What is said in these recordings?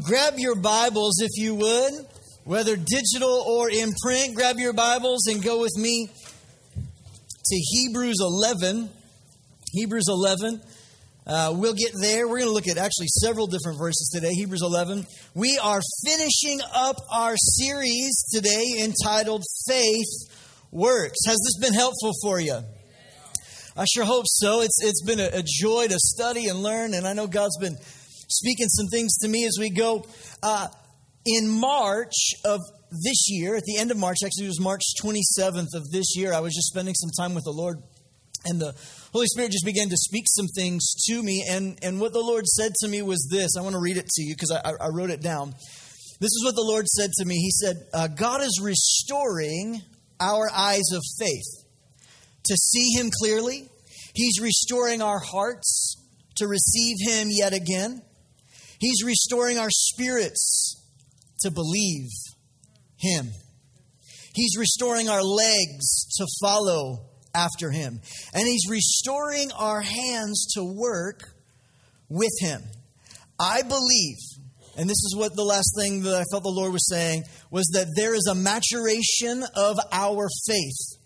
grab your Bibles if you would, whether digital or in print. Grab your Bibles and go with me to Hebrews 11. Hebrews 11. Uh, we'll get there. We're going to look at actually several different verses today. Hebrews 11. We are finishing up our series today entitled Faith Works. Has this been helpful for you? I sure hope so. It's, it's been a, a joy to study and learn, and I know God's been speaking some things to me as we go. Uh, in March of this year, at the end of March, actually, it was March 27th of this year, I was just spending some time with the Lord, and the Holy Spirit just began to speak some things to me. And, and what the Lord said to me was this I want to read it to you because I, I wrote it down. This is what the Lord said to me. He said, uh, God is restoring our eyes of faith to see Him clearly. He's restoring our hearts to receive Him yet again. He's restoring our spirits to believe Him. He's restoring our legs to follow after Him. And He's restoring our hands to work with Him. I believe, and this is what the last thing that I felt the Lord was saying, was that there is a maturation of our faith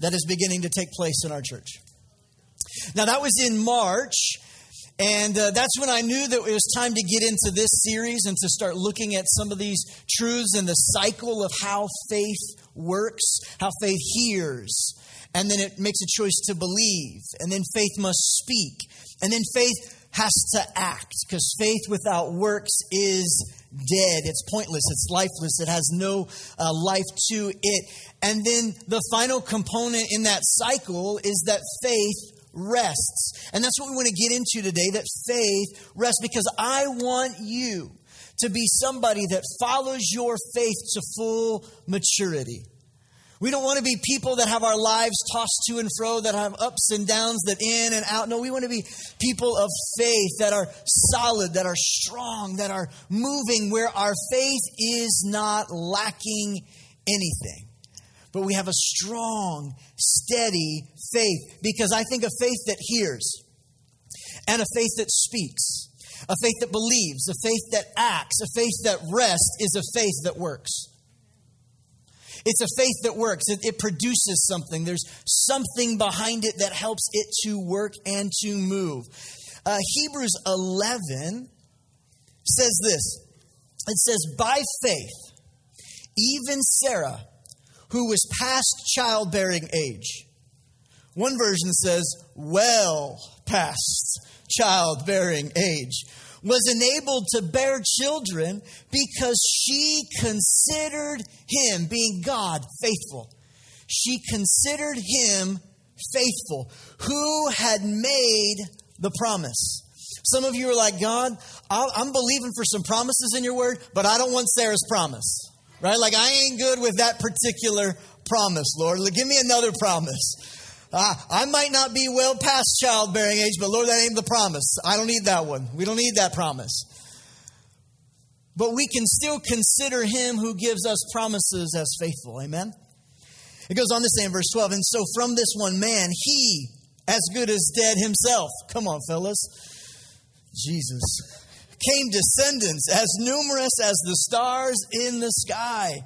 that is beginning to take place in our church. Now, that was in March, and uh, that's when I knew that it was time to get into this series and to start looking at some of these truths and the cycle of how faith works, how faith hears, and then it makes a choice to believe, and then faith must speak, and then faith has to act because faith without works is dead. It's pointless. It's lifeless. It has no uh, life to it. And then the final component in that cycle is that faith rests. And that's what we want to get into today that faith rests because I want you to be somebody that follows your faith to full maturity. We don't want to be people that have our lives tossed to and fro, that have ups and downs, that in and out. No, we want to be people of faith that are solid, that are strong, that are moving where our faith is not lacking anything. But we have a strong, steady faith because I think a faith that hears and a faith that speaks, a faith that believes, a faith that acts, a faith that rests is a faith that works. It's a faith that works. It, it, produces something. There's something behind it that helps it to work and to move. Uh, Hebrews 11 says this it says, By faith, even Sarah, who was past childbearing age, one version says, well past childbearing age, was enabled to bear children because she considered him, being God, faithful. She considered him faithful, who had made the promise. Some of you are like, God, I'm believing for some promises in your word, but I don't want Sarah's promise. Right? Like, I ain't good with that particular promise, Lord. Give me another promise. Uh, I might not be well past childbearing age, but Lord, that ain't the promise. I don't need that one. We don't need that promise. But we can still consider him who gives us promises as faithful. Amen? It goes on to say in verse 12, and so from this one man, he, as good as dead himself, come on, fellas, Jesus, came descendants as numerous as the stars in the sky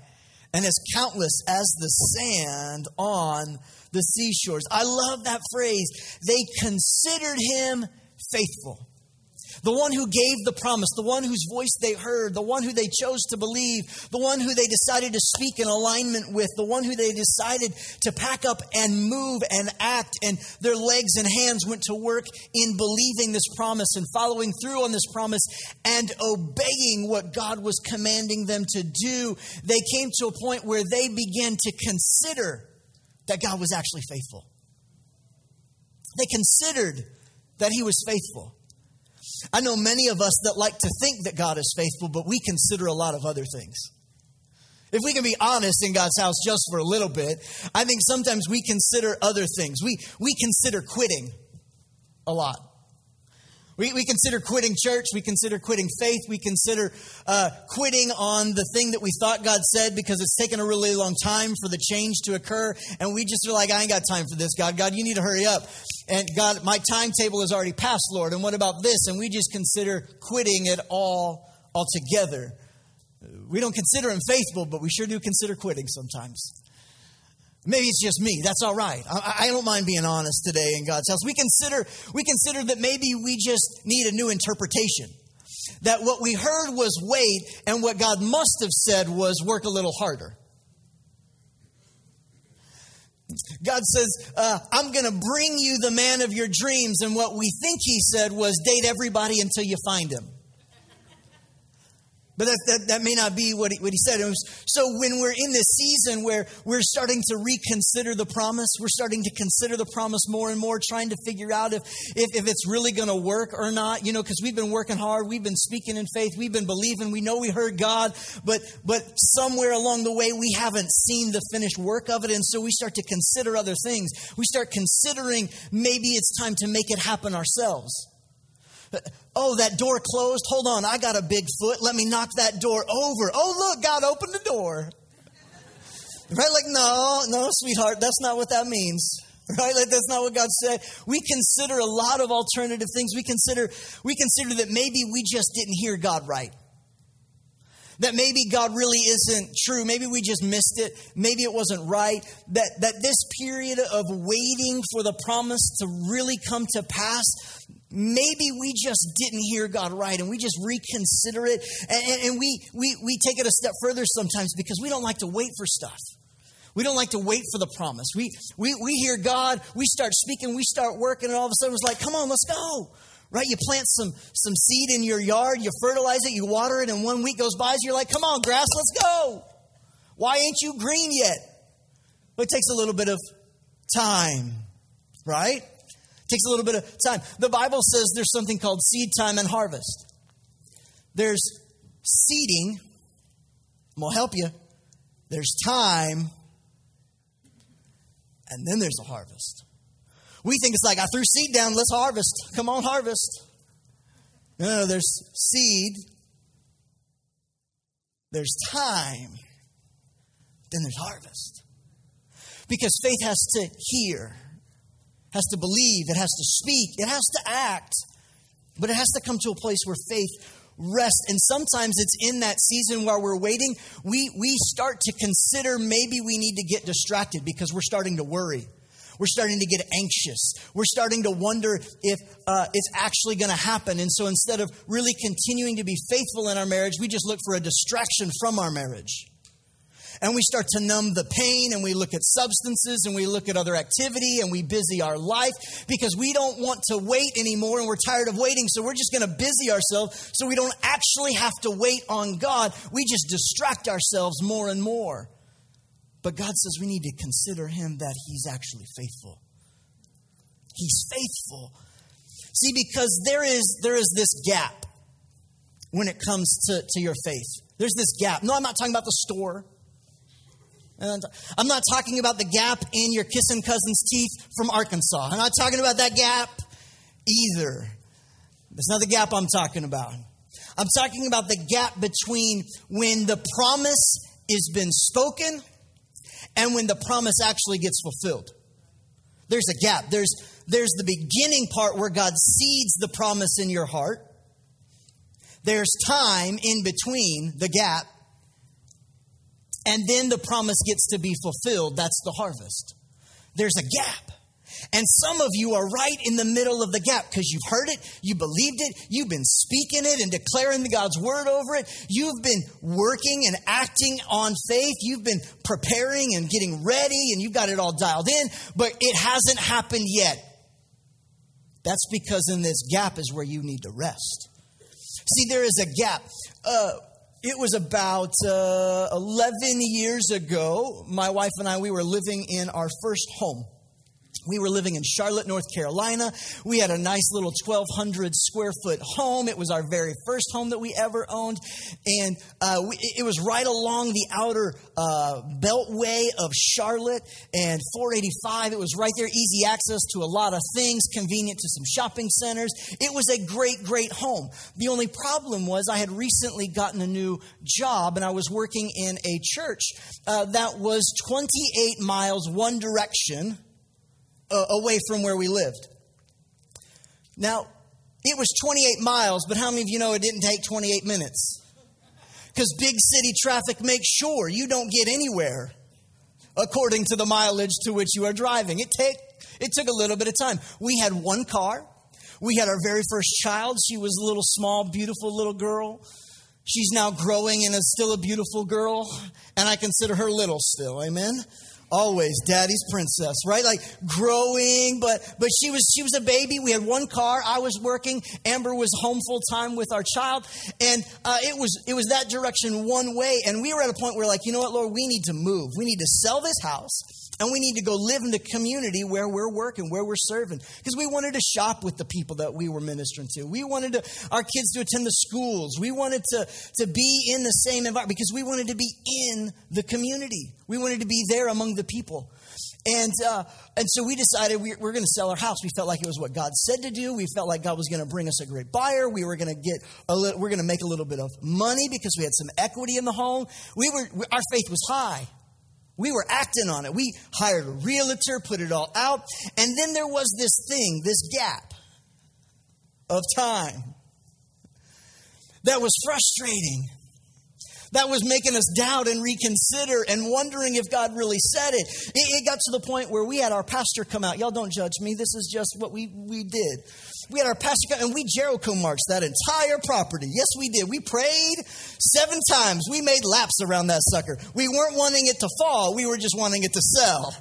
and as countless as the sand on the seashores. I love that phrase. They considered him faithful. The one who gave the promise, the one whose voice they heard, the one who they chose to believe, the one who they decided to speak in alignment with, the one who they decided to pack up and move and act, and their legs and hands went to work in believing this promise and following through on this promise and obeying what God was commanding them to do. They came to a point where they began to consider that God was actually faithful. They considered that He was faithful. I know many of us that like to think that God is faithful, but we consider a lot of other things. If we can be honest in God's house just for a little bit, I think sometimes we consider other things. We, we consider quitting a lot. We, we consider quitting church. We consider quitting faith. We consider uh, quitting on the thing that we thought God said because it's taken a really long time for the change to occur. And we just are like, I ain't got time for this, God. God, you need to hurry up. And God, my timetable is already passed, Lord. And what about this? And we just consider quitting it all altogether. We don't consider him faithful, but we sure do consider quitting sometimes. Maybe it's just me. That's all right. I, I, don't mind being honest today in God's house. We consider, we consider that maybe we just need a new interpretation. That what we heard was wait, and what God must have said was work a little harder. God says, uh, I'm going to bring you the man of your dreams. And what we think he said was date everybody until you find him. But that, that, that, may not be what he, what he said. Was, so when we're in this season where we're starting to reconsider the promise, we're starting to consider the promise more and more, trying to figure out if, if, if it's really going to work or not, you know, because we've been working hard, we've been speaking in faith, we've been believing, we know we heard God, but, but somewhere along the way we haven't seen the finished work of it. And so we start to consider other things. We start considering maybe it's time to make it happen ourselves. Oh, that door closed. Hold on, I got a big foot. Let me knock that door over. Oh, look, God opened the door. Right? Like, no, no, sweetheart, that's not what that means. Right? Like that's not what God said. We consider a lot of alternative things. We consider we consider that maybe we just didn't hear God right. That maybe God really isn't true. Maybe we just missed it. Maybe it wasn't right. That, that this period of waiting for the promise to really come to pass maybe we just didn't hear God right and we just reconsider it. And, and, we, we, we take it a step further sometimes because we don't like to wait for stuff. We don't like to wait for the promise. We, we, we hear God, we start speaking, we start working, and all of a sudden it's like, come on, let's go. Right? You plant some, some seed in your yard, you fertilize it, you water it, and one week goes by, so you're like, come on, grass, let's go. Why ain't you green yet? Well, it takes a little bit of time, right? It takes a little bit of time. The Bible says there's something called seed time and harvest. There's seeding, we'll help you. There's time, and then there's a harvest. We think it's like, I threw seed down, let's harvest. Come on, harvest. No, no, there's seed, there's time, then there's harvest. Because faith has to hear has to believe, it has to speak, it has to act, but it has to come to a place where faith rests. And sometimes it's in that season while we're waiting, we, we start to consider maybe we need to get distracted because we're starting to worry. We're starting to get anxious. We're starting to wonder if uh, it's actually going to happen. And so instead of really continuing to be faithful in our marriage, we just look for a distraction from our marriage and we start to numb the pain and we look at substances and we look at other activity and we busy our life because we don't want to wait anymore and we're tired of waiting. So we're just going to busy ourselves so we don't actually have to wait on God. We just distract ourselves more and more. But God says we need to consider Him that He's actually faithful. He's faithful. See, because there is there is this gap when it comes to, to your faith. There's this gap. No, I'm not talking about the store. I'm not talking about the gap in your kissing cousin's teeth from Arkansas. I'm not talking about that gap either. That's not the gap I'm talking about. I'm talking about the gap between when the promise has been spoken and when the promise actually gets fulfilled. There's a gap. There's, there's the beginning part where God seeds the promise in your heart. There's time in between the gap and then the promise gets to be fulfilled. That's the harvest. There's a gap. And some of you are right in the middle of the gap because you've heard it, you believed it, you've been speaking it and declaring God's word over it. You've been working and acting on faith. You've been preparing and getting ready and you've got it all dialed in, but it hasn't happened yet. That's because in this gap is where you need to rest. See, there is a gap. Uh, it was about uh, 11 years ago. My wife and I, we were living in our first home. We were living in Charlotte, North Carolina. We had a nice little 1,200 square foot home. It was our very first home that we ever owned. And uh, we, it was right along the outer uh, beltway of Charlotte and 485. It was right there, easy access to a lot of things, convenient to some shopping centers. It was a great, great home. The only problem was I had recently gotten a new job and I was working in a church uh, that was 28 miles one direction uh, away from where we lived. Now, it was 28 miles, but how many of you know it didn't take 28 minutes? Because big city traffic makes sure you don't get anywhere according to the mileage to which you are driving. It, take, it took a little bit of time. We had one car. We had our very first child. She was a little small, beautiful little girl. She's now growing and is still a beautiful girl, and I consider her little still. Amen always daddy's princess right? Like growing but but she was she was a baby. We had one car. I was working. Amber was home full time with our child. And uh, it was it was that direction one way. And we were at a point where like you know what lord we need to move. We need to sell this house and we need to go live in the community where we're working, where we're serving. Because we wanted to shop with the people that we were ministering to. We wanted to, our kids to attend the schools. We wanted to, to be in the same environment because we wanted to be in the community. We wanted to be there among the people. And, uh, and so we decided we, we're going to sell our house. We felt like it was what God said to do. We felt like God was going to bring us a great buyer. We were going to get a little, we're going to make a little bit of money because we had some equity in the home. We were, our faith was high. We were acting on it. We hired a realtor, put it all out. And then there was this thing, this gap of time that was frustrating, that was making us doubt and reconsider and wondering if God really said it. it. It got to the point where we had our pastor come out. Y'all don't judge me. This is just what we, we did. We had our pastor come, and we Jericho marched that entire property. Yes, we did. We prayed seven times. We made laps around that sucker. We weren't wanting it to fall, we were just wanting it to sell.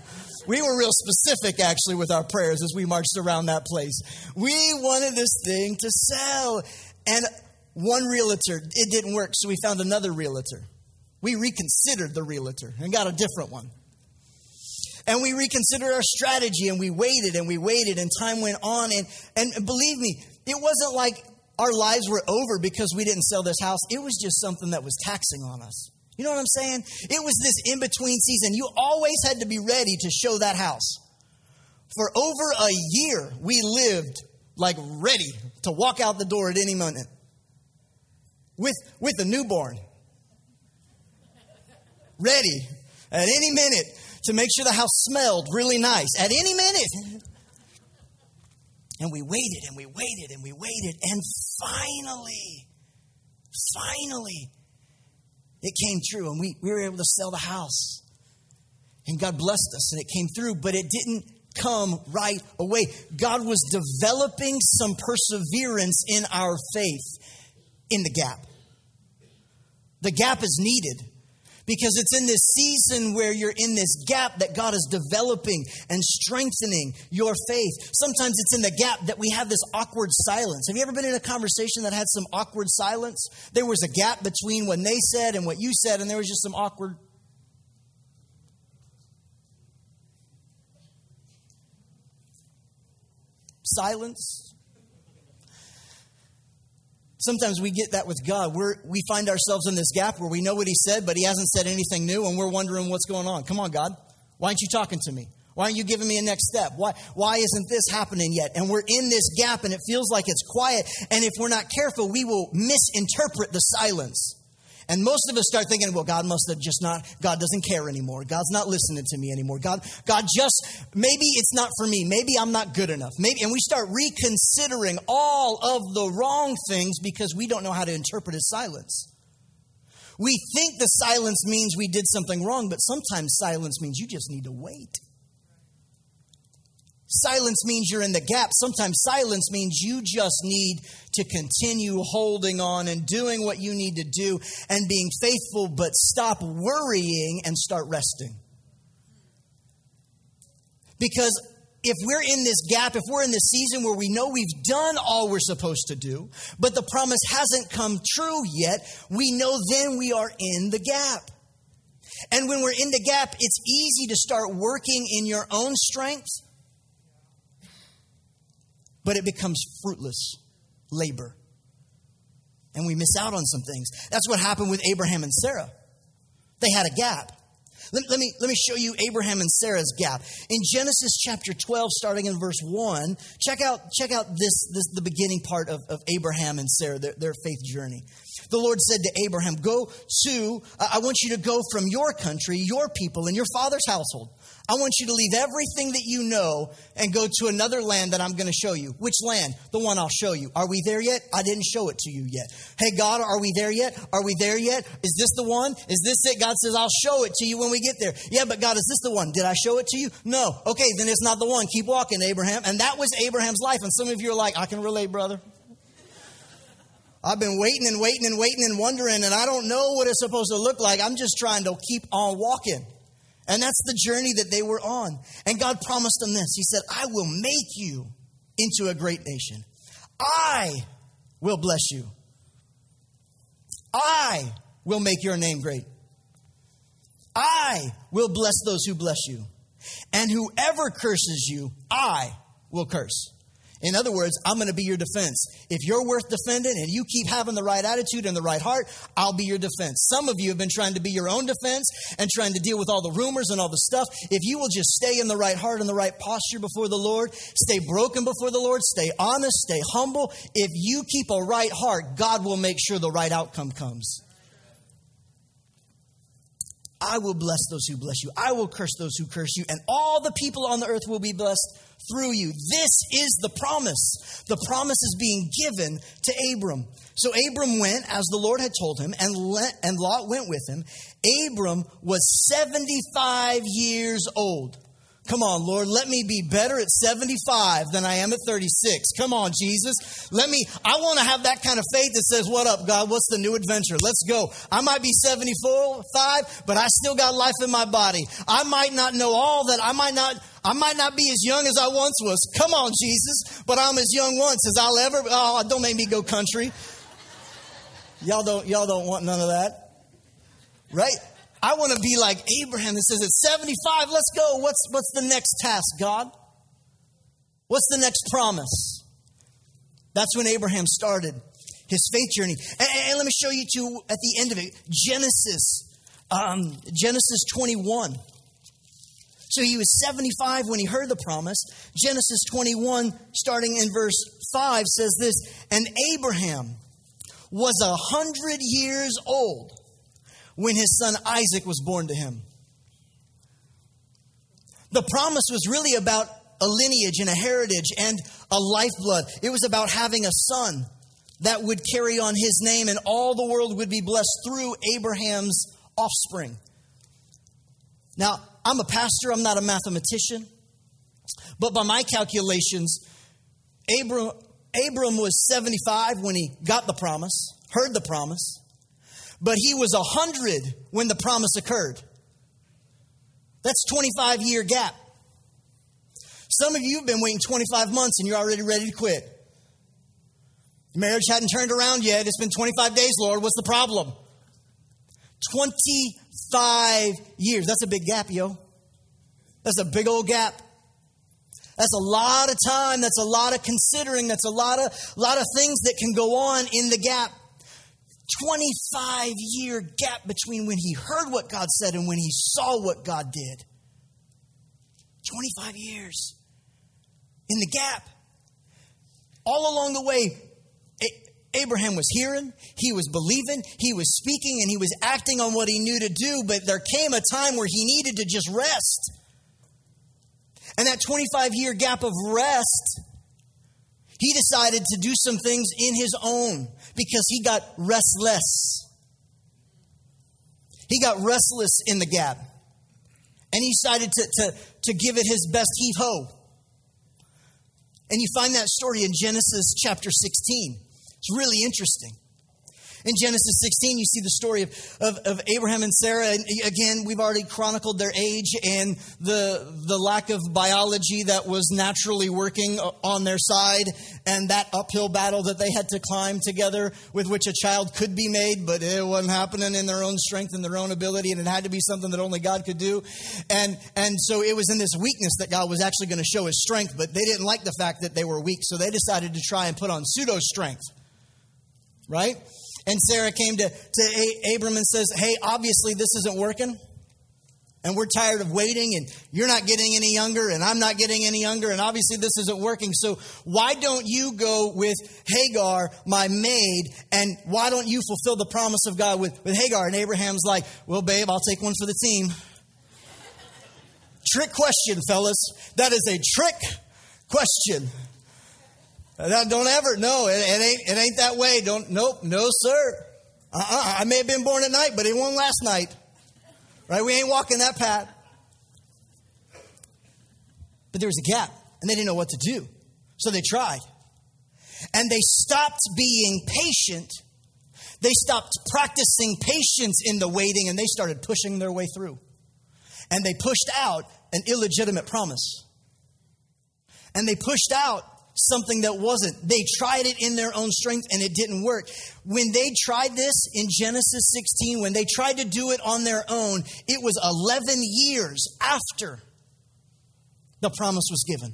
We were real specific actually with our prayers as we marched around that place. We wanted this thing to sell. And one realtor, it didn't work, so we found another realtor. We reconsidered the realtor and got a different one. And we reconsidered our strategy and we waited and we waited and time went on. And, and believe me, it wasn't like our lives were over because we didn't sell this house. It was just something that was taxing on us. You know what I'm saying? It was this in between season. You always had to be ready to show that house. For over a year, we lived like ready to walk out the door at any moment with, with a newborn. Ready at any minute to make sure the house smelled really nice at any minute. And we waited and we waited and we waited. And finally, finally, it came true. And we, we were able to sell the house. And God blessed us and it came through, but it didn't come right away. God was developing some perseverance in our faith in the gap. The gap is needed. Because it's in this season where you're in this gap that God is developing and strengthening your faith. Sometimes it's in the gap that we have this awkward silence. Have you ever been in a conversation that had some awkward silence? There was a gap between when they said and what you said, and there was just some awkward. Silence. Sometimes we get that with God. We're, we find ourselves in this gap where we know what He said, but He hasn't said anything new, and we're wondering what's going on. Come on, God. Why aren't you talking to me? Why aren't you giving me a next step? Why, why isn't this happening yet? And we're in this gap, and it feels like it's quiet. And if we're not careful, we will misinterpret the silence. And most of us start thinking, well, God must have just not, God doesn't care anymore. God's not listening to me anymore. God, God just, maybe it's not for me. Maybe I'm not good enough. Maybe, and we start reconsidering all of the wrong things because we don't know how to interpret his silence. We think the silence means we did something wrong, but sometimes silence means you just need to wait. Silence means you're in the gap. Sometimes silence means you just need to continue holding on and doing what you need to do and being faithful, but stop worrying and start resting. Because if we're in this gap, if we're in this season where we know we've done all we're supposed to do, but the promise hasn't come true yet, we know then we are in the gap. And when we're in the gap, it's easy to start working in your own strength but it becomes fruitless labor. And we miss out on some things. That's what happened with Abraham and Sarah. They had a gap. Let, let, me, let me show you Abraham and Sarah's gap. In Genesis chapter 12, starting in verse 1, check out, check out this, this the beginning part of, of Abraham and Sarah, their, their faith journey. the Lord said to Abraham, Go to, I want you to go from your country, your people, and your father's household. I want you to leave everything that you know and go to another land that I'm going to show you. Which land? The one I'll show you. Are we there yet? I didn't show it to you yet. Hey, God, are we there yet? Are we there yet? Is this the one? Is this it? God says, I'll show it to you when we get there. Yeah, but God, is this the one? Did I show it to you? No. Okay, then it's not the one. Keep walking, Abraham. And that was Abraham's life. And some of you are like, I can relate, brother. I've been waiting and waiting and waiting and wondering, and I don't know what it's supposed to look like. I'm just trying to keep on walking. And that's the journey that they were on. And God promised them this He said, I will make you into a great nation. I will bless you. I will make your name great. I will bless those who bless you. And whoever curses you, I will curse. In other words, I'm going to be your defense. If you're worth defending and you keep having the right attitude and the right heart, I'll be your defense. Some of you have been trying to be your own defense and trying to deal with all the rumors and all the stuff. If you will just stay in the right heart and the right posture before the Lord, stay broken before the Lord, stay honest, stay humble, if you keep a right heart, God will make sure the right outcome comes. I will bless those who bless you. I will curse those who curse you, and all the people on the earth will be blessed through you. This is the promise. The promise is being given to Abram. So Abram went as the Lord had told him, and, and Lot went with him. Abram was 75 years old. Come on, Lord, let me be better at 75 than I am at 36. Come on, Jesus. Let me, I want to have that kind of faith that says, What up, God? What's the new adventure? Let's go. I might be 74, 5, but I still got life in my body. I might not know all that. I might not, I might not be as young as I once was. Come on, Jesus. But I'm as young once as I'll ever, oh, don't make me go country. Y'all don't, y'all don't want none of that. Right? I want to be like Abraham that says, at 75, let's go. What's, what's the next task, God? What's the next promise? That's when Abraham started his faith journey. And, and let me show you to at the end of it Genesis, um, Genesis 21. So he was 75 when he heard the promise. Genesis 21, starting in verse 5, says this And Abraham was a hundred years old when his son Isaac was born to him. The promise was really about a lineage and a heritage and a lifeblood. It was about having a son that would carry on his name and all the world would be blessed through Abraham's offspring. Now, I'm a pastor, I'm not a mathematician, but by my calculations, Abram, Abram was 75 when he got the promise, heard the promise but he was 100 when the promise occurred. That's 25 year gap. Some of you have been waiting 25 months and you're already ready to quit. Marriage hadn't turned around yet. It's been 25 days, Lord. What's the problem? 25 years. That's a big gap, yo. That's a big old gap. That's a lot of time. That's a lot of considering. That's a lot of, lot of things that can go on in the gap. 25 year gap between when he heard what God said and when he saw what God did. 25 years in the gap. All along the way, Abraham was hearing, he was believing, he was speaking, and he was acting on what he knew to do, but there came a time where he needed to just rest. And that 25 year gap of rest, he decided to do some things in his own because he got restless. He got restless in the gap. And he decided to, to, to give it his best heave ho. And you find that story in Genesis chapter 16. It's really interesting. In Genesis 16, you see the story of, of, of, Abraham and Sarah. And again, we've already chronicled their age and the, the lack of biology that was naturally working on their side, and that uphill battle that they had to climb together, with which a child could be made, but it wasn't happening in their own strength and their own ability, and it had to be something that only God could do. And, and so it was in this weakness that God was actually going to show his strength, but they didn't like the fact that they were weak, so they decided to try and put on pseudo strength. Right? And Sarah came to, to Abram and says, Hey, obviously this isn't working. and we're tired of waiting, and you're not getting any younger, and I'm not getting any younger, and obviously this isn't working. So why don't you go with Hagar, my maid, and why don't you fulfill the promise of God with, with Hagar? And Abraham's like, well, babe, I'll take one for the team. trick question, fellas. That is a trick question. Don't ever, no, it, it, ain't, it ain't that way. Don't, nope, no, sir. Uh-uh. I may have been born at night, but it wasn't last night. Right? We ain't walking that path. But there was a gap, and they didn't know what to do. So they tried. And they stopped being patient. They stopped practicing patience in the waiting, and they started pushing their way through. And they pushed out an illegitimate promise. And they pushed out something that wasn't. They tried it in their own strength and it didn't work. When they tried this in Genesis 16, when they tried to do it on their own, it was 11 years after the promise was given.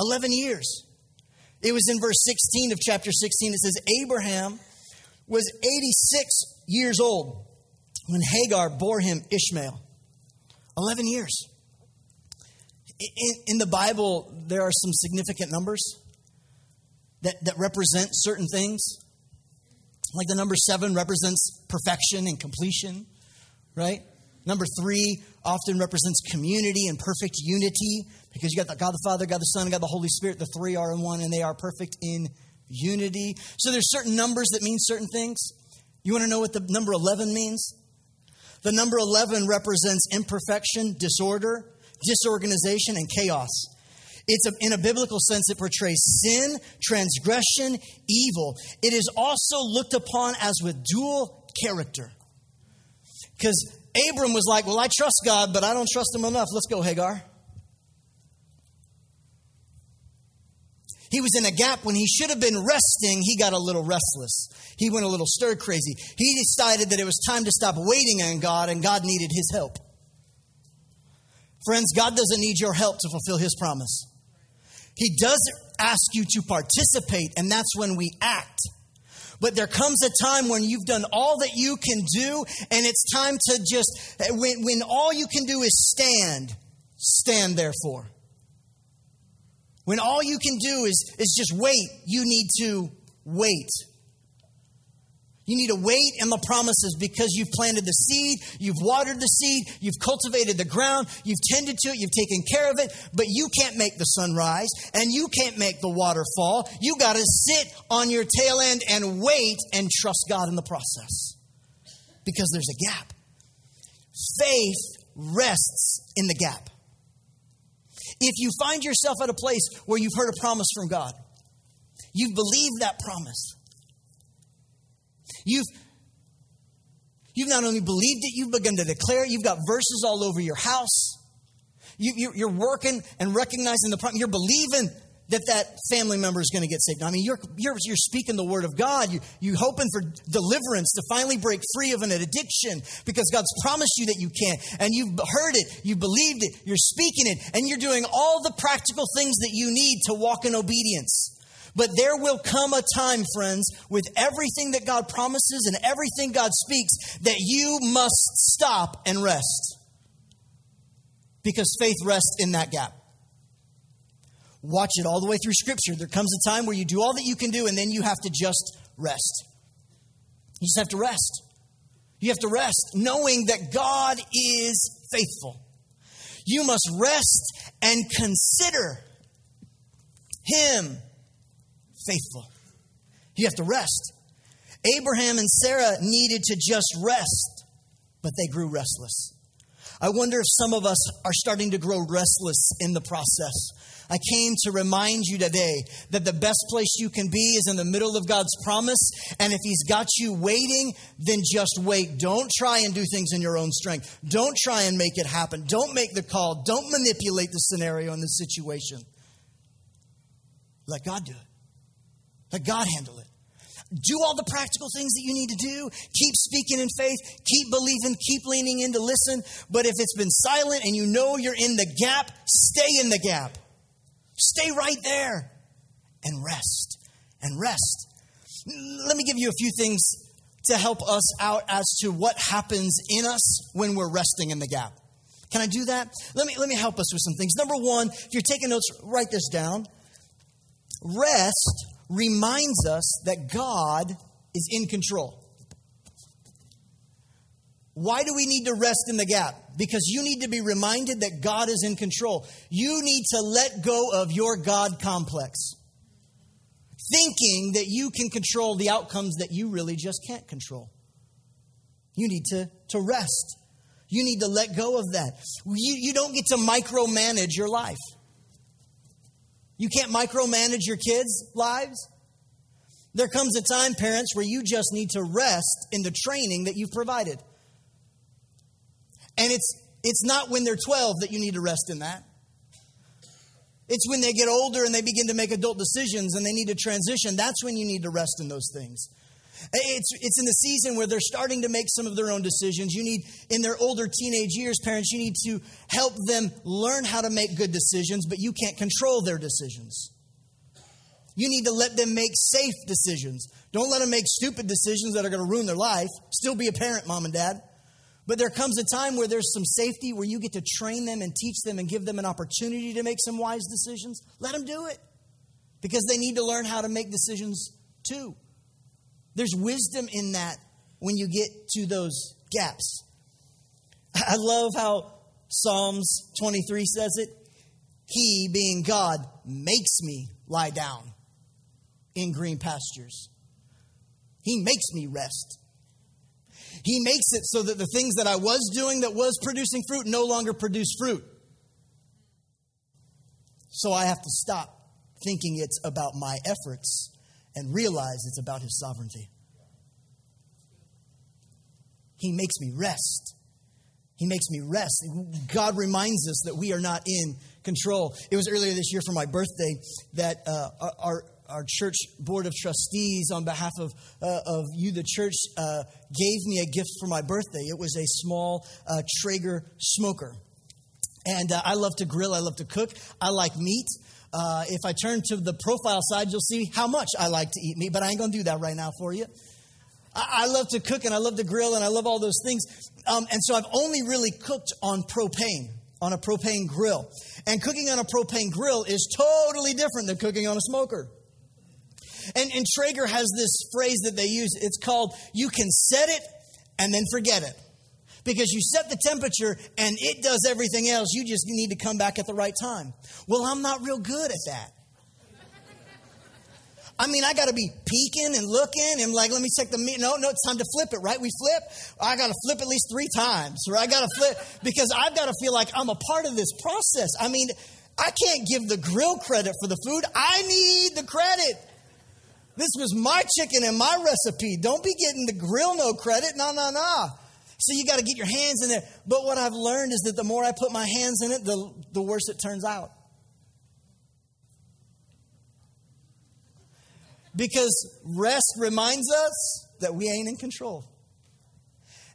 11 years. It was in verse 16 of chapter 16. It says, Abraham was 86 years old when Hagar bore him Ishmael. 11 years in, in the Bible, there are some significant numbers that, that represent certain things. Like the number seven represents perfection and completion, right? Number three often represents community and perfect unity because you got the God the Father, God the Son, God the Holy Spirit. The three are in one and they are perfect in unity. So there's certain numbers that mean certain things. You want to know what the number 11 means? The number 11 represents imperfection, disorder, disorganization, and chaos. It's a, in a biblical sense, it portrays sin, transgression, evil. It is also looked upon as with dual character. Because Abram was like, Well, I trust God, but I don't trust him enough. Let's go, Hagar. He was in a gap when he should have been resting. He got a little restless. He went a little stir crazy. He decided that it was time to stop waiting on God and God needed his help. Friends, God doesn't need your help to fulfill His promise. He does ask you to participate, and that's when we act. But there comes a time when you've done all that you can do, and it's time to just, when, when all you can do is stand, stand therefore. When all you can do is, is just wait, you need to wait. You need to wait in the promises because you've planted the seed, you've watered the seed, you've cultivated the ground, you've tended to it, you've taken care of it, but you can't make the sun rise and you can't make the water fall. You got to sit on your tail end and wait and trust God in the process because there's a gap. Faith rests in the gap. If you find yourself at a place where you've heard a promise from God, you've believed that promise, You've You've not only believed it, you've begun to declare it. You've got verses all over your house. You, are working and recognizing the problem. You're believing that that family member is going to get saved. I mean, you're, you're, you're speaking the word of God. You, you're hoping for deliverance to finally break free of an addiction because God's promised you that you can. And you've heard it, you believed it, you're speaking it, and you're doing all the practical things that you need to walk in obedience. But there will come a time, friends, with everything that God promises and everything God speaks, that you must stop and rest. Because faith rests in that gap. Watch it all the way through Scripture. There comes a time where you do all that you can do, and then you have to just rest. You just have to rest. You have to rest knowing that God is faithful. You must rest and consider Him faithful. You have to rest. Abraham and Sarah needed to just rest, but they grew restless. I wonder if some of us are starting to grow restless in the process. I came to remind you today that the best place you can be is in the middle of God's promise. And if He's got you waiting, then just wait. Don't try and do things in your own strength. Don't try and make it happen. Don't make the call. Don't manipulate the scenario and the situation. Let God do it. Let God handle it. Do all the practical things that you need to do. Keep speaking in faith. Keep believing. Keep leaning in to listen. But if it's been silent and you know you're in the gap, stay in the gap. Stay right there and rest and rest. Let me give you a few things to help us out as to what happens in us when we're resting in the gap. Can I do that? Let me, let me help us with some things. Number one, if you're taking notes, write this down. Rest reminds us that God is in control. Why do we need to rest in the gap? Because you need to be reminded that God is in control. You need to let go of your God complex, thinking that you can control the outcomes that you really just can't control. You need to, to rest. You need to let go of that. You, you don't get to micromanage your life. You can't micromanage your kids' lives. There comes a time, parents, where you just need to rest in the training that you've provided. And it's, it's not when they're 12 that you need to rest in that. It's when they get older and they begin to make adult decisions and they need to transition. That's when you need to rest in those things. It's, it's in the season where they're starting to make some of their own decisions. You need, in their older teenage years, parents, you need to help them learn how to make good decisions, but you can't control their decisions. You need to let them make safe decisions. Don't let them make stupid decisions that are going to ruin their life. Still be a parent, mom and dad. But there comes a time where there's some safety where you get to train them and teach them and give them an opportunity to make some wise decisions. Let them do it because they need to learn how to make decisions too. There's wisdom in that when you get to those gaps. I love how Psalms 23 says it. He, being God, makes me lie down in green pastures. He makes me rest. He makes it so that the things that I was doing that was producing fruit no longer produce fruit. So I have to stop thinking it's about my efforts and realize it's about His sovereignty. He makes me rest. He makes me rest. God reminds us that we are not in control. It was earlier this year for my birthday that uh, our, our church board of trustees, on behalf of, uh, of you, the church, uh, gave me a gift for my birthday. It was a small uh, Traeger smoker. And uh, I love to grill, I love to cook, I like meat. Uh, if I turn to the profile side, you'll see how much I like to eat meat, but I ain't gonna do that right now for you. I, I love to cook and I love to grill and I love all those things. Um, and so I've only really cooked on propane, on a propane grill. And cooking on a propane grill is totally different than cooking on a smoker. And, and Traeger has this phrase that they use. It's called, you can set it and then forget it because you set the temperature and it does everything else. You just need to come back at the right time. Well, I'm not real good at that. I mean, I got to be peeking and looking and like, let me check the meat. No, no, it's time to flip it, right? We flip. I got to flip at least three times, or I got to flip because I've got to feel like I'm a part of this process. I mean, I can't give the grill credit for the food. I need the credit. This was my chicken and my recipe. Don't be getting the grill no credit. No, no, no. So you got to get your hands in there. But what I've learned is that the more I put my hands in it, the, the worse it turns out. Because rest reminds us that we ain't in control.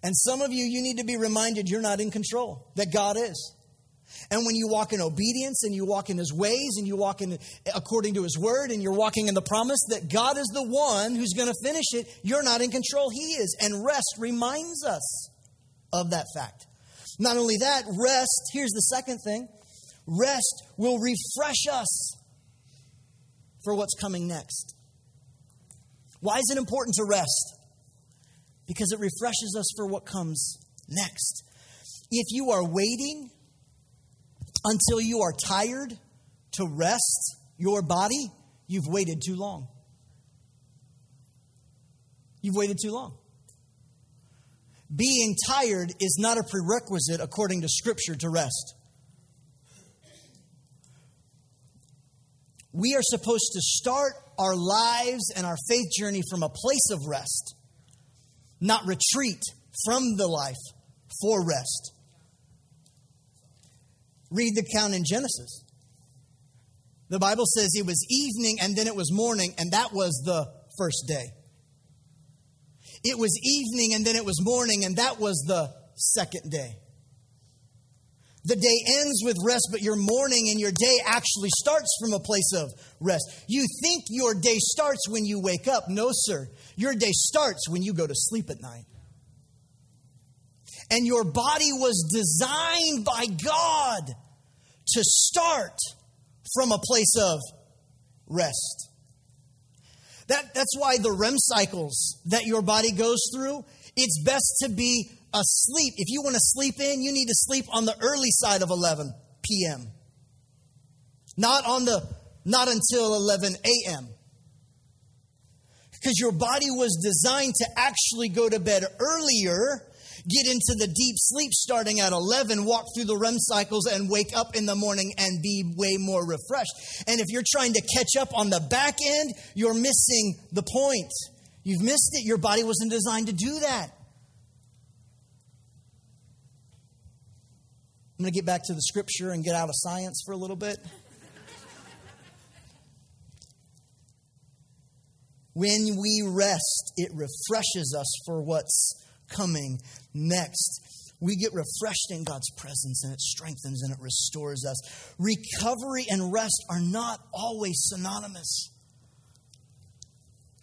And some of you, you need to be reminded you're not in control, that God is. And when you walk in obedience and you walk in his ways and you walk in according to his word and you're walking in the promise that God is the one who's going to finish it, you're not in control, he is. And rest reminds us of that fact. Not only that, rest, here's the second thing rest will refresh us for what's coming next. Why is it important to rest? Because it refreshes us for what comes next. If you are waiting until you are tired to rest your body, you've waited too long. You've waited too long. Being tired is not a prerequisite, according to Scripture, to rest. We are supposed to start our lives and our faith journey from a place of rest, not retreat from the life for rest. Read the count in Genesis. The Bible says it was evening and then it was morning, and that was the first day. It was evening and then it was morning, and that was the second day. The day ends with rest, but your morning and your day actually starts from a place of rest. You think your day starts when you wake up. No, sir. Your day starts when you go to sleep at night. And your body was designed by God to start from a place of rest. That, that's why the REM cycles that your body goes through, it's best to be asleep. If you want to sleep in, you need to sleep on the early side of 11 p.m. Not on the not until 11 a.m. Because your body was designed to actually go to bed earlier, get into the deep sleep starting at 11, walk through the REM cycles, and wake up in the morning and be way more refreshed. And if you're trying to catch up on the back end, you're missing the point. You've missed it. Your body wasn't designed to do that. I'm going to get back to the scripture and get out of science for a little bit. When we rest, it refreshes us for what's coming next. We get refreshed in God's presence and it strengthens and it restores us. Recovery and rest are not always synonymous.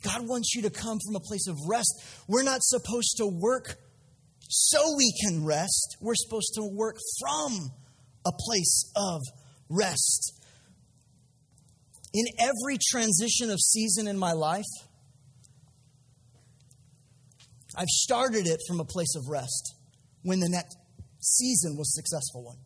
God wants you to come from a place of rest. We're not supposed to work so we can rest. We're supposed to work from a place of rest. In every transition of season in my life, I've started it from a place of rest when the next season was a successful one.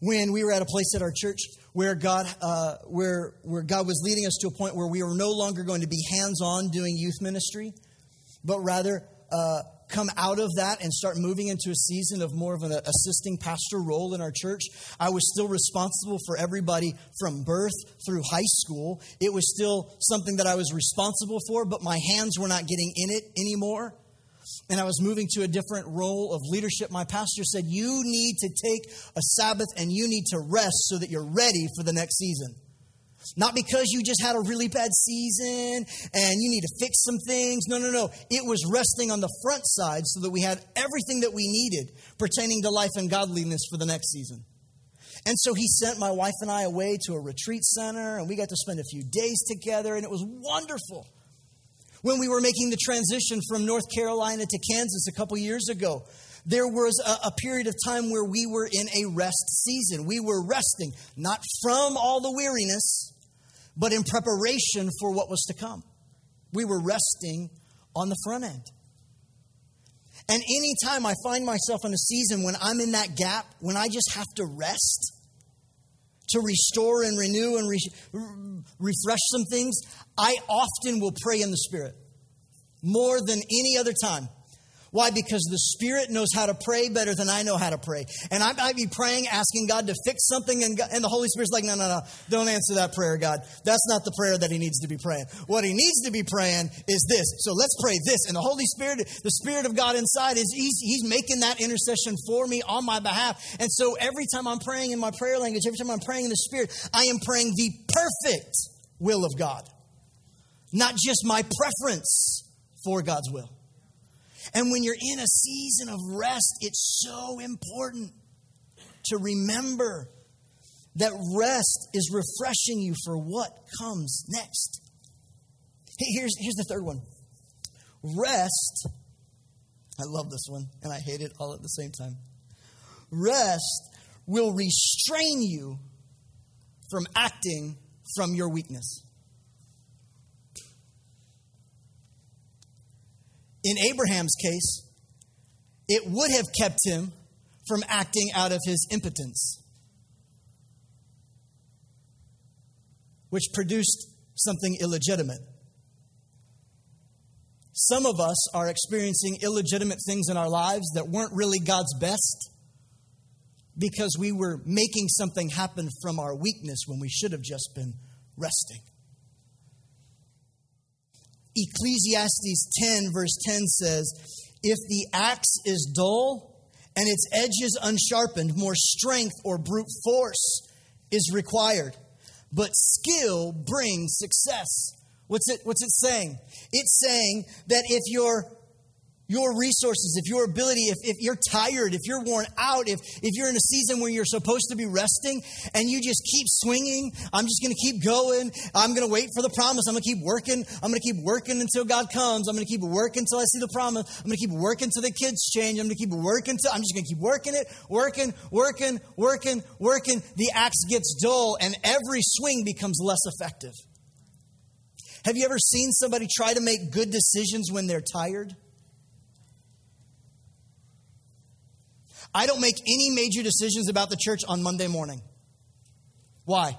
When we were at a place at our church where God, uh, where, where God was leading us to a point where we were no longer going to be hands on doing youth ministry, but rather uh, come out of that and start moving into a season of more of an assisting pastor role in our church. I was still responsible for everybody from birth through high school. It was still something that I was responsible for, but my hands were not getting in it anymore. And I was moving to a different role of leadership. My pastor said, You need to take a Sabbath and you need to rest so that you're ready for the next season. Not because you just had a really bad season and you need to fix some things. No, no, no. It was resting on the front side so that we had everything that we needed pertaining to life and godliness for the next season. And so he sent my wife and I away to a retreat center, and we got to spend a few days together, and it was wonderful. When we were making the transition from North Carolina to Kansas a couple years ago, there was a, a, period of time where we were in a rest season. We were resting, not from all the weariness, but in preparation for what was to come. We were resting on the front end. And anytime I find myself in a season when I'm in that gap, when I just have to rest to restore and renew and re- refresh some things, I often will pray in the Spirit more than any other time. Why? Because the Spirit knows how to pray better than I know how to pray. And I might be praying, asking God to fix something, and, God, and the Holy Spirit's like, no, no, no, don't answer that prayer, God. That's not the prayer that He needs to be praying. What He needs to be praying is this. So let's pray this. And the Holy Spirit, the Spirit of God inside, is He's, he's making that intercession for me on my behalf. And so every time I'm praying in my prayer language, every time I'm praying in the Spirit, I am praying the perfect will of God, not just my preference for God's will. And when you're in a season of rest, it's so important to remember that rest is refreshing you for what comes next. Here's, here's the third one rest. I love this one, and I hate it all at the same time. Rest will restrain you from acting from your weakness. In Abraham's case, it would have kept him from acting out of his impotence, which produced something illegitimate. Some of us are experiencing illegitimate things in our lives that weren't really God's best because we were making something happen from our weakness when we should have just been resting. Ecclesiastes 10, verse 10 says, If the axe is dull and its edges unsharpened, more strength or brute force is required. But skill brings success. What's it, what's it saying? It's saying that if you're your resources, if your ability, if, if you're tired, if you're worn out, if, if you're in a season where you're supposed to be resting and you just keep swinging, I'm just going to keep going. I'm going to wait for the promise. I'm going to keep working. I'm going to keep working until God comes. I'm going to keep working until I see the promise. I'm going to keep working until the kids change. I'm going to keep working until I'm just going to keep working it, working, working, working, working. The axe gets dull and every swing becomes less effective. Have you ever seen somebody try to make good decisions when they're tired? I don't make any major decisions about the church on Monday morning. Why?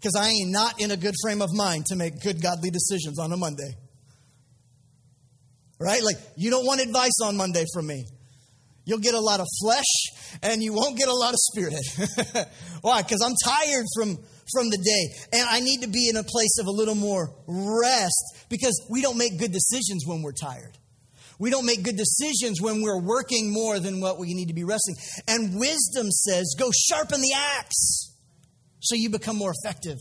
Because I ain't not in a good frame of mind to make good godly decisions on a Monday. Right? Like, you don't want advice on Monday from me. You'll get a lot of flesh and you won't get a lot of spirit. Why? Because I'm tired from, from the day and I need to be in a place of a little more rest because we don't make good decisions when we're tired. We don't make good decisions when we're working more than what we need to be resting. And wisdom says, go sharpen the axe so you become more effective.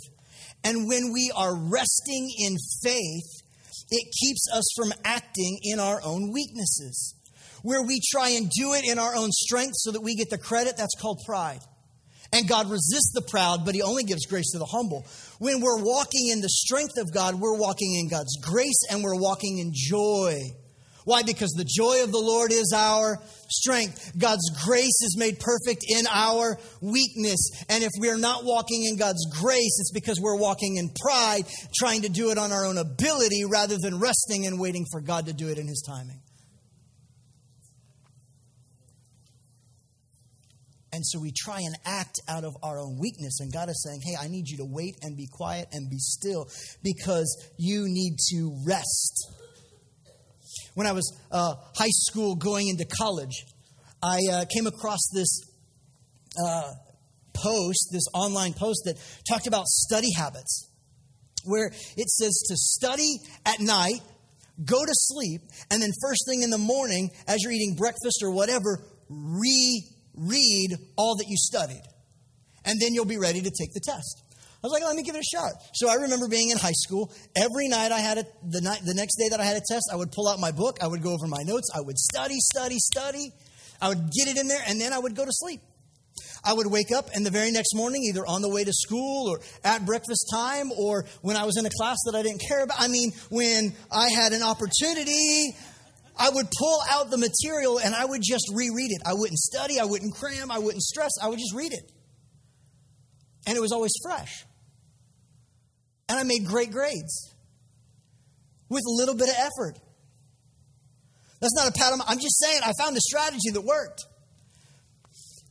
And when we are resting in faith, it keeps us from acting in our own weaknesses. Where we try and do it in our own strength so that we get the credit, that's called pride. And God resists the proud, but He only gives grace to the humble. When we're walking in the strength of God, we're walking in God's grace and we're walking in joy. Why? Because the joy of the Lord is our strength. God's grace is made perfect in our weakness. And if we are not walking in God's grace, it's because we're walking in pride, trying to do it on our own ability rather than resting and waiting for God to do it in His timing. And so we try and act out of our own weakness. And God is saying, hey, I need you to wait and be quiet and be still because you need to rest when I was uh, high school going into college, I uh, came across this uh, post, this online post that talked about study habits, where it says to study at night, go to sleep, and then first thing in the morning, as you're eating breakfast or whatever, reread all that you studied. And then you'll be ready to take the test. I was like, let me give it a shot. So I remember being in high school. Every night I had a, the night, the next day that I had a test, I would pull out my book. I would go over my notes. I would study, study, study. I would get it in there, and then I would go to sleep. I would wake up, and the very next morning, either on the way to school or at breakfast time, or when I was in a class that I didn't care about. I mean, when I had an opportunity, I would pull out the material and I would just reread it. I wouldn't study, I wouldn't cram, I wouldn't stress, I would just read it. And it was always fresh. And I made great grades with a little bit of effort. That's not a pat on my, I'm just saying I found a strategy that worked.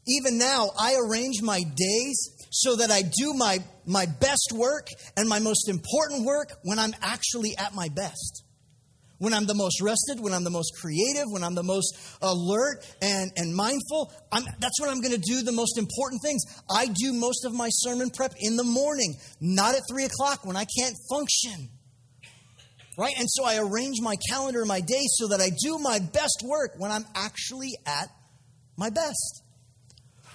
Even now, I arrange my days so that I do my, my best work and my most important work when I'm actually at my best when I'm the most rested, when I'm the most creative, when I'm the most alert and, and mindful, I'm, that's when I'm going to do the most important things. I do most of my sermon prep in the morning, not at three o'clock when I can't function. Right? And so I arrange my calendar, my day, so that I do my best work when I'm actually at my best.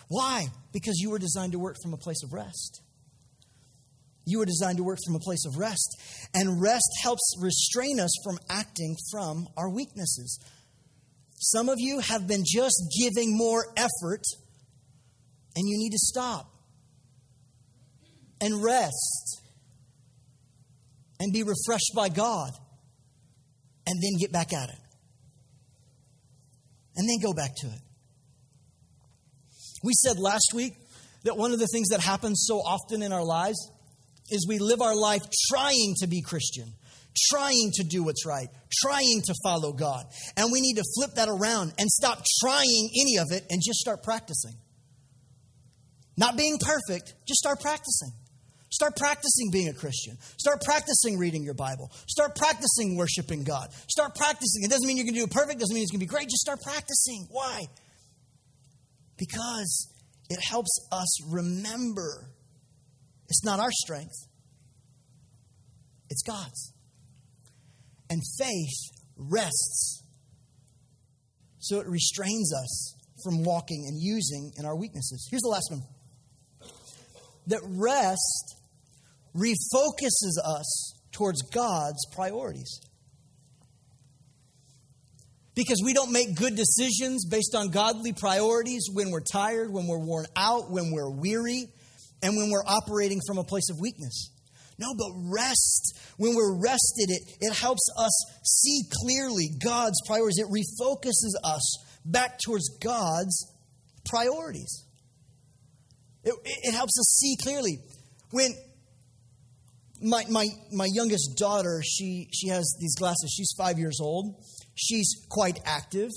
Why? Because you were designed to work from a place of rest. You were designed to work from a place of rest. And rest helps restrain us from acting from our weaknesses. Some of you have been just giving more effort, and you need to stop and rest and be refreshed by God and then get back at it. And then go back to it. We said last week that one of the things that happens so often in our lives is we live our life trying to be Christian, trying to do what's right, trying to follow God. And we need to flip that around and stop trying any of it and just start practicing. Not being perfect, just start practicing. Start practicing being a Christian. Start practicing reading your Bible. Start practicing worshiping God. Start practicing. It doesn't mean you're going to do it perfect, it doesn't mean it's going to be great. Just start practicing. Why? Because it helps us remember it's not our strength, it's God's. And faith rests. So it restrains us from walking and using in our weaknesses. Here's the last one that rest refocuses us towards God's priorities. Because we don't make good decisions based on godly priorities when we're tired, when we're worn out, when we're weary, and when we're operating from a place of weakness. No, but rest. When we're rested, it, it helps us see clearly God's priorities. It refocuses us back towards God's priorities. It, it helps us see clearly. When my, my, my youngest daughter, she, she has these glasses. She's five years old. She's quite active.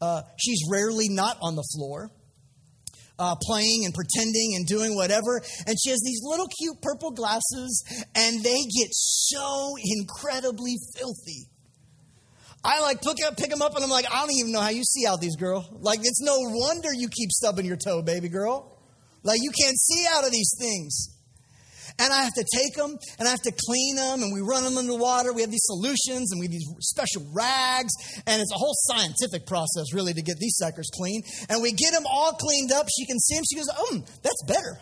Uh, she's rarely not on the floor uh, playing and pretending and doing whatever. And she has these little cute purple glasses, and they get so incredibly filthy. I like pick, up, pick them up, and I'm like, I don't even know how you see out these, girl. Like, it's no wonder you keep stubbing your toe, baby girl. Like, you can't see out of these things. And I have to take them and I have to clean them and we run them under water. We have these solutions and we have these special rags. And it's a whole scientific process, really, to get these suckers clean. And we get them all cleaned up. She can see them. She goes, Oh, that's better.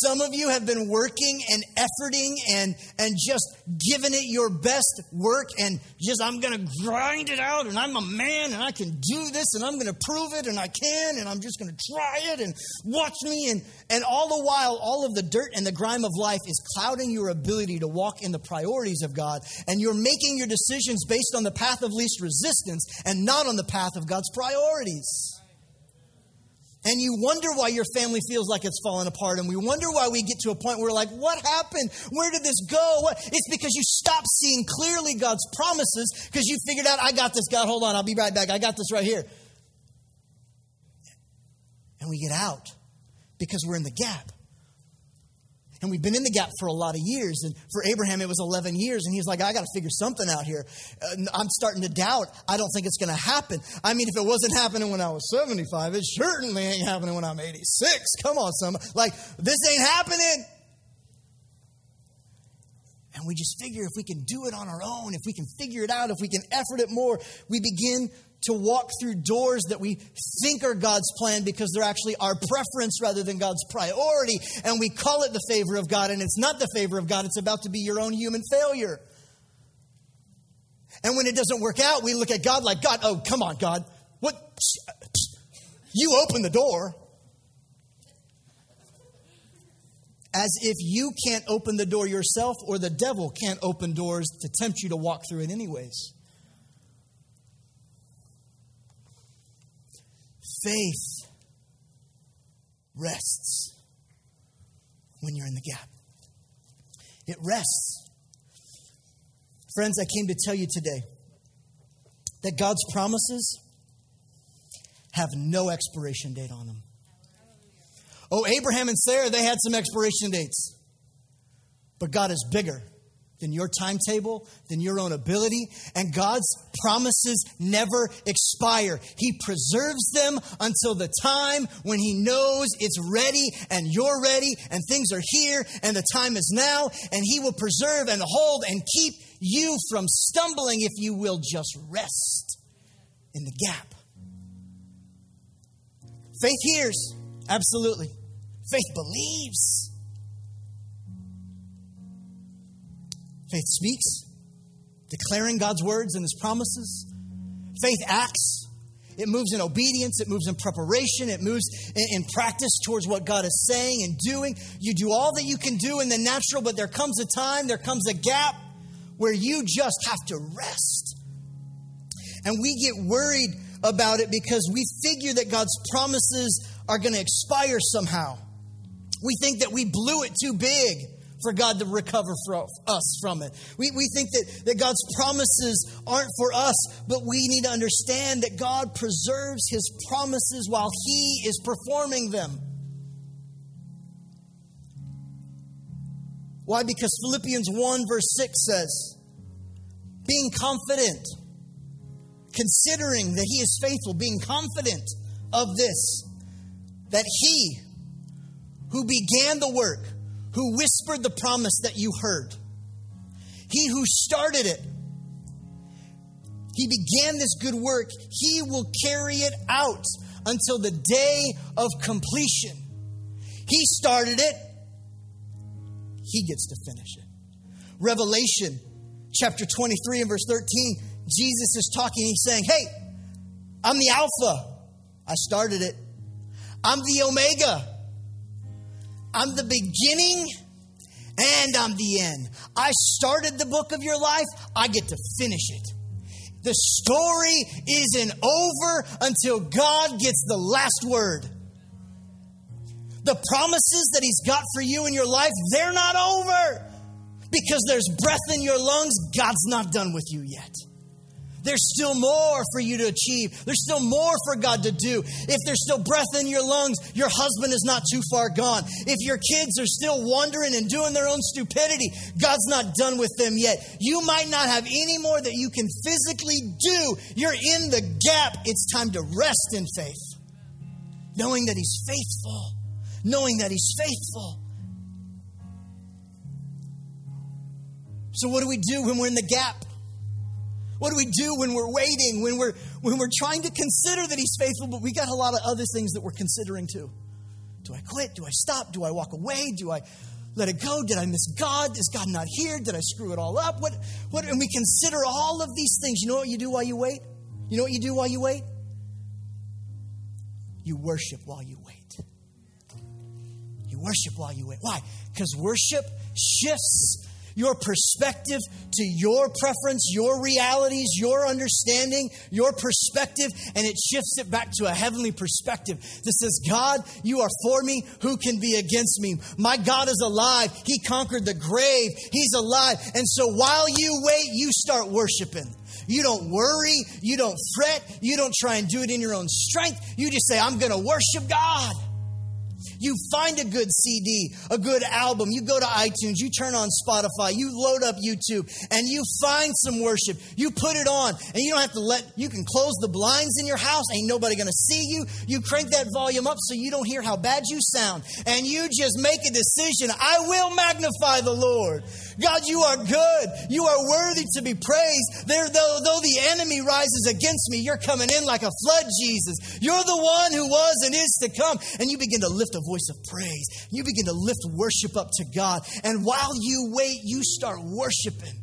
Some of you have been working and efforting and, and just giving it your best work and just, I'm going to grind it out and I'm a man and I can do this and I'm going to prove it and I can and I'm just going to try it and watch me. And, and all the while, all of the dirt and the grime of life is clouding your ability to walk in the priorities of God. And you're making your decisions based on the path of least resistance and not on the path of God's priorities. And you wonder why your family feels like it's falling apart. And we wonder why we get to a point where we're like, what happened? Where did this go? What? It's because you stopped seeing clearly God's promises because you figured out, I got this, God, hold on, I'll be right back. I got this right here. And we get out because we're in the gap. And we've been in the gap for a lot of years. And for Abraham, it was 11 years. And he's like, I got to figure something out here. I'm starting to doubt. I don't think it's going to happen. I mean, if it wasn't happening when I was 75, it certainly ain't happening when I'm 86. Come on, some like this ain't happening. And we just figure if we can do it on our own, if we can figure it out, if we can effort it more, we begin to walk through doors that we think are God's plan because they're actually our preference rather than God's priority. And we call it the favor of God, and it's not the favor of God, it's about to be your own human failure. And when it doesn't work out, we look at God like, God, oh, come on, God. What? You open the door. As if you can't open the door yourself or the devil can't open doors to tempt you to walk through it, anyways. Faith rests when you're in the gap. It rests. Friends, I came to tell you today that God's promises have no expiration date on them. Oh, Abraham and Sarah, they had some expiration dates. But God is bigger than your timetable, than your own ability. And God's promises never expire. He preserves them until the time when He knows it's ready and you're ready and things are here and the time is now. And He will preserve and hold and keep you from stumbling if you will just rest in the gap. Faith hears, absolutely. Faith believes. Faith speaks, declaring God's words and his promises. Faith acts. It moves in obedience, it moves in preparation, it moves in, in, practice towards what God is saying and doing. You do all that you can do in the natural, but there comes a time, there comes a gap where you just have to rest. And we get worried about it because we figure that God's promises are going to expire somehow. We think that we blew it too big for God to recover for us from it. We, we think that, that God's promises aren't for us, but we need to understand that God preserves his promises while he is performing them. Why? Because Philippians 1, verse 6 says, being confident, considering that he is faithful, being confident of this, that he who began the work who whispered the promise that you heard. He who started it, he began this good work, he will carry it out until the day of completion. He started it, he gets to finish it. Revelation chapter 23 and verse 13, Jesus is talking. He's saying, Hey, I'm the Alpha. I started it. I'm the Omega. I'm the beginning and I'm the end. I started the book of your life. I get to finish it. The story isn't over until God gets the last word. The promises that He's got for you in your life, they're not over. Because there's breath in your lungs, God's not done with you yet. There's still more for you to achieve. There's still more for God to do. If there's still breath in your lungs, your husband is not too far gone. If your kids are still wandering and doing their own stupidity, God's not done with them yet. You might not have any more that you can physically do. You're in the gap. It's time to rest in faith, knowing that He's faithful, knowing that He's faithful. So, what do we do when we're in the gap? What do we do when we're waiting, when we're, when we're trying to consider that He's faithful, but we got a lot of other things that we're considering too? Do I quit? Do I stop? Do I walk away? Do I let it go? Did I miss God? Is God not here? Did I screw it all up? What, what, and we consider all of these things. You know what you do while you wait? You know what you do while you wait? You worship while you wait. You worship while you wait. Why? Because worship shifts your perspective to your preference, your realities, your understanding, your perspective, and it shifts it back to a heavenly perspective that says, God, you are for me. Who can be against me? My God is alive. He conquered the grave. He's alive. And so while you wait, you start worshiping. You don't worry. You don't fret. You don't try and do it in your own strength. You just say, I'm going to worship God. You find a good CD, a good album. You go to iTunes, you turn on Spotify, you load up YouTube, and you find some worship. You put it on, and you don't have to let, you can close the blinds in your house. Ain't nobody gonna see you. You crank that volume up so you don't hear how bad you sound. And you just make a decision I will magnify the Lord. God, you are good. You are worthy to be praised. There, though, though the enemy rises against me, you're coming in like a flood, Jesus. You're the one who was and is to come. And you begin to lift a voice of praise. You begin to lift worship up to God. And while you wait, you start worshiping.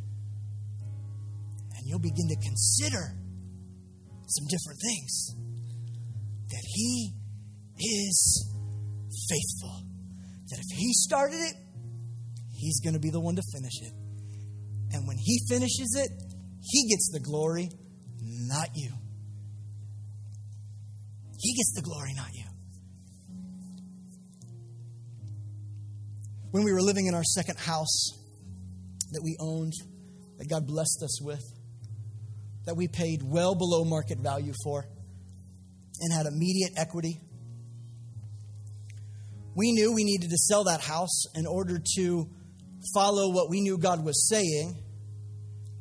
And you'll begin to consider some different things. That He is faithful. That if He started it, He's going to be the one to finish it. And when He finishes it, He gets the glory, not you. He gets the glory, not you. When we were living in our second house that we owned, that God blessed us with, that we paid well below market value for, and had immediate equity, we knew we needed to sell that house in order to follow what we knew God was saying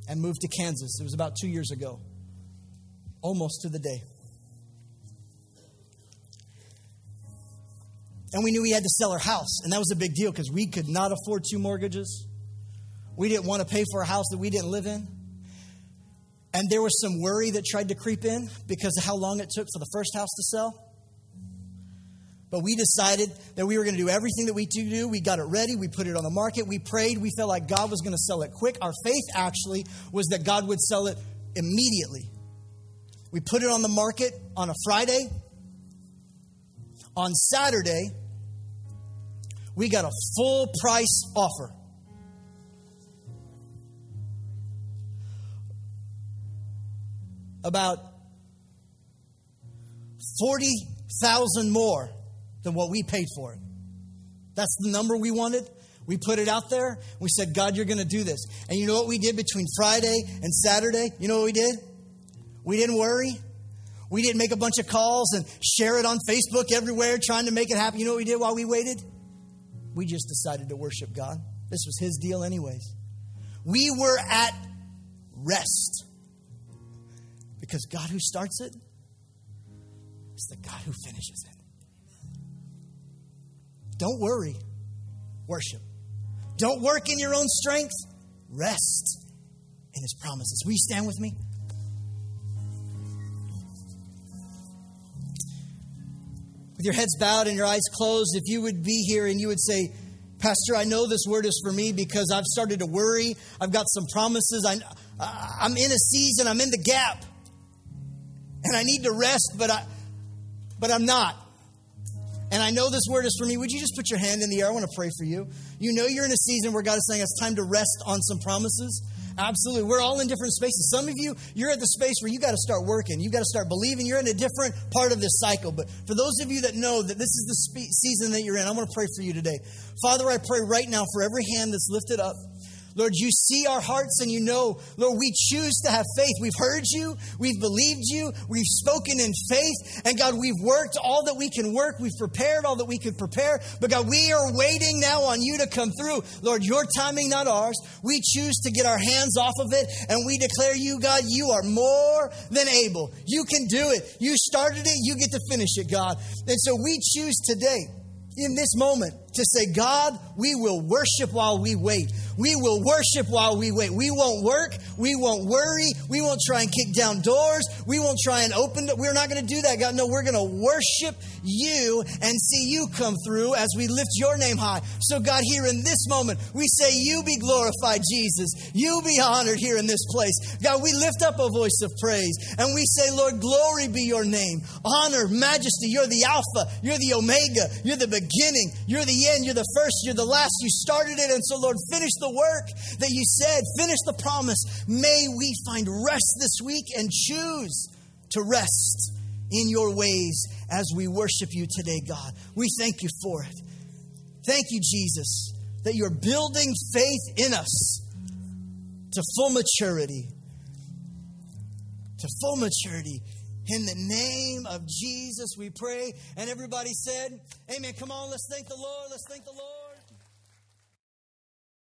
and move to Kansas. It was about two years ago, almost to the day. And we knew we had to sell our house, and that was a big deal because we could not afford two mortgages. We didn't want to pay for a house that we didn't live in. And there was some worry that tried to creep in because of how long it took for the first house to sell. But we decided that we were going to do everything that we do. We got it ready. We put it on the market. We prayed. We felt like God was going to sell it quick. Our faith actually was that God would sell it immediately. We put it on the market on a Friday. On Saturday, we got a full price offer. About 40,000 more than what we paid for it. That's the number we wanted. We put it out there. We said, God, you're going to do this. And you know what we did between Friday and Saturday? You know what we did? We didn't worry. We didn't make a bunch of calls and share it on Facebook everywhere trying to make it happen. You know what we did while we waited? We just decided to worship God. This was His deal, anyways. We were at rest because God who starts it is the God who finishes it. Don't worry, worship. Don't work in your own strength, rest in His promises. Will you stand with me? With your heads bowed and your eyes closed, if you would be here and you would say, Pastor, I know this word is for me because I've started to worry. I've got some promises. I, I'm in a season, I'm in the gap. And I need to rest, but, I, but I'm not. And I know this word is for me. Would you just put your hand in the air? I want to pray for you. You know you're in a season where God is saying it's time to rest on some promises. Absolutely. We're all in different spaces. Some of you, you're at the space where you got to start working. You got to start believing. You're in a different part of this cycle. But for those of you that know that this is the spe- season that you're in, I want to pray for you today. Father, I pray right now for every hand that's lifted up. Lord, you see our hearts and you know, Lord, we choose to have faith. We've heard you, we've believed you, we've spoken in faith, and God, we've worked all that we can work, we've prepared all that we can prepare, but God, we are waiting now on you to come through. Lord, your timing, not ours. We choose to get our hands off of it, and we declare you, God, you are more than able. You can do it. You started it, you get to finish it, God. And so we choose today in this moment to say, God, we will worship while we wait. We will worship while we wait. We won't work. We won't worry. We won't try and kick down doors. We won't try and open. We're not going to do that, God. No, we're going to worship you and see you come through as we lift your name high. So, God, here in this moment, we say, You be glorified, Jesus. You be honored here in this place. God, we lift up a voice of praise and we say, Lord, glory be your name. Honor, majesty. You're the Alpha. You're the Omega. You're the beginning. You're end. You're the first. You're the last. You started it. And so, Lord, finish the work that you said. Finish the promise. May we find rest this week and choose to rest in your ways as we worship you today, God. We thank you for it. Thank you, Jesus, that you're building faith in us to full maturity. To full maturity. In the name of Jesus, we pray. And everybody said, Amen. Come on, let's thank the Lord. Let's thank the Lord.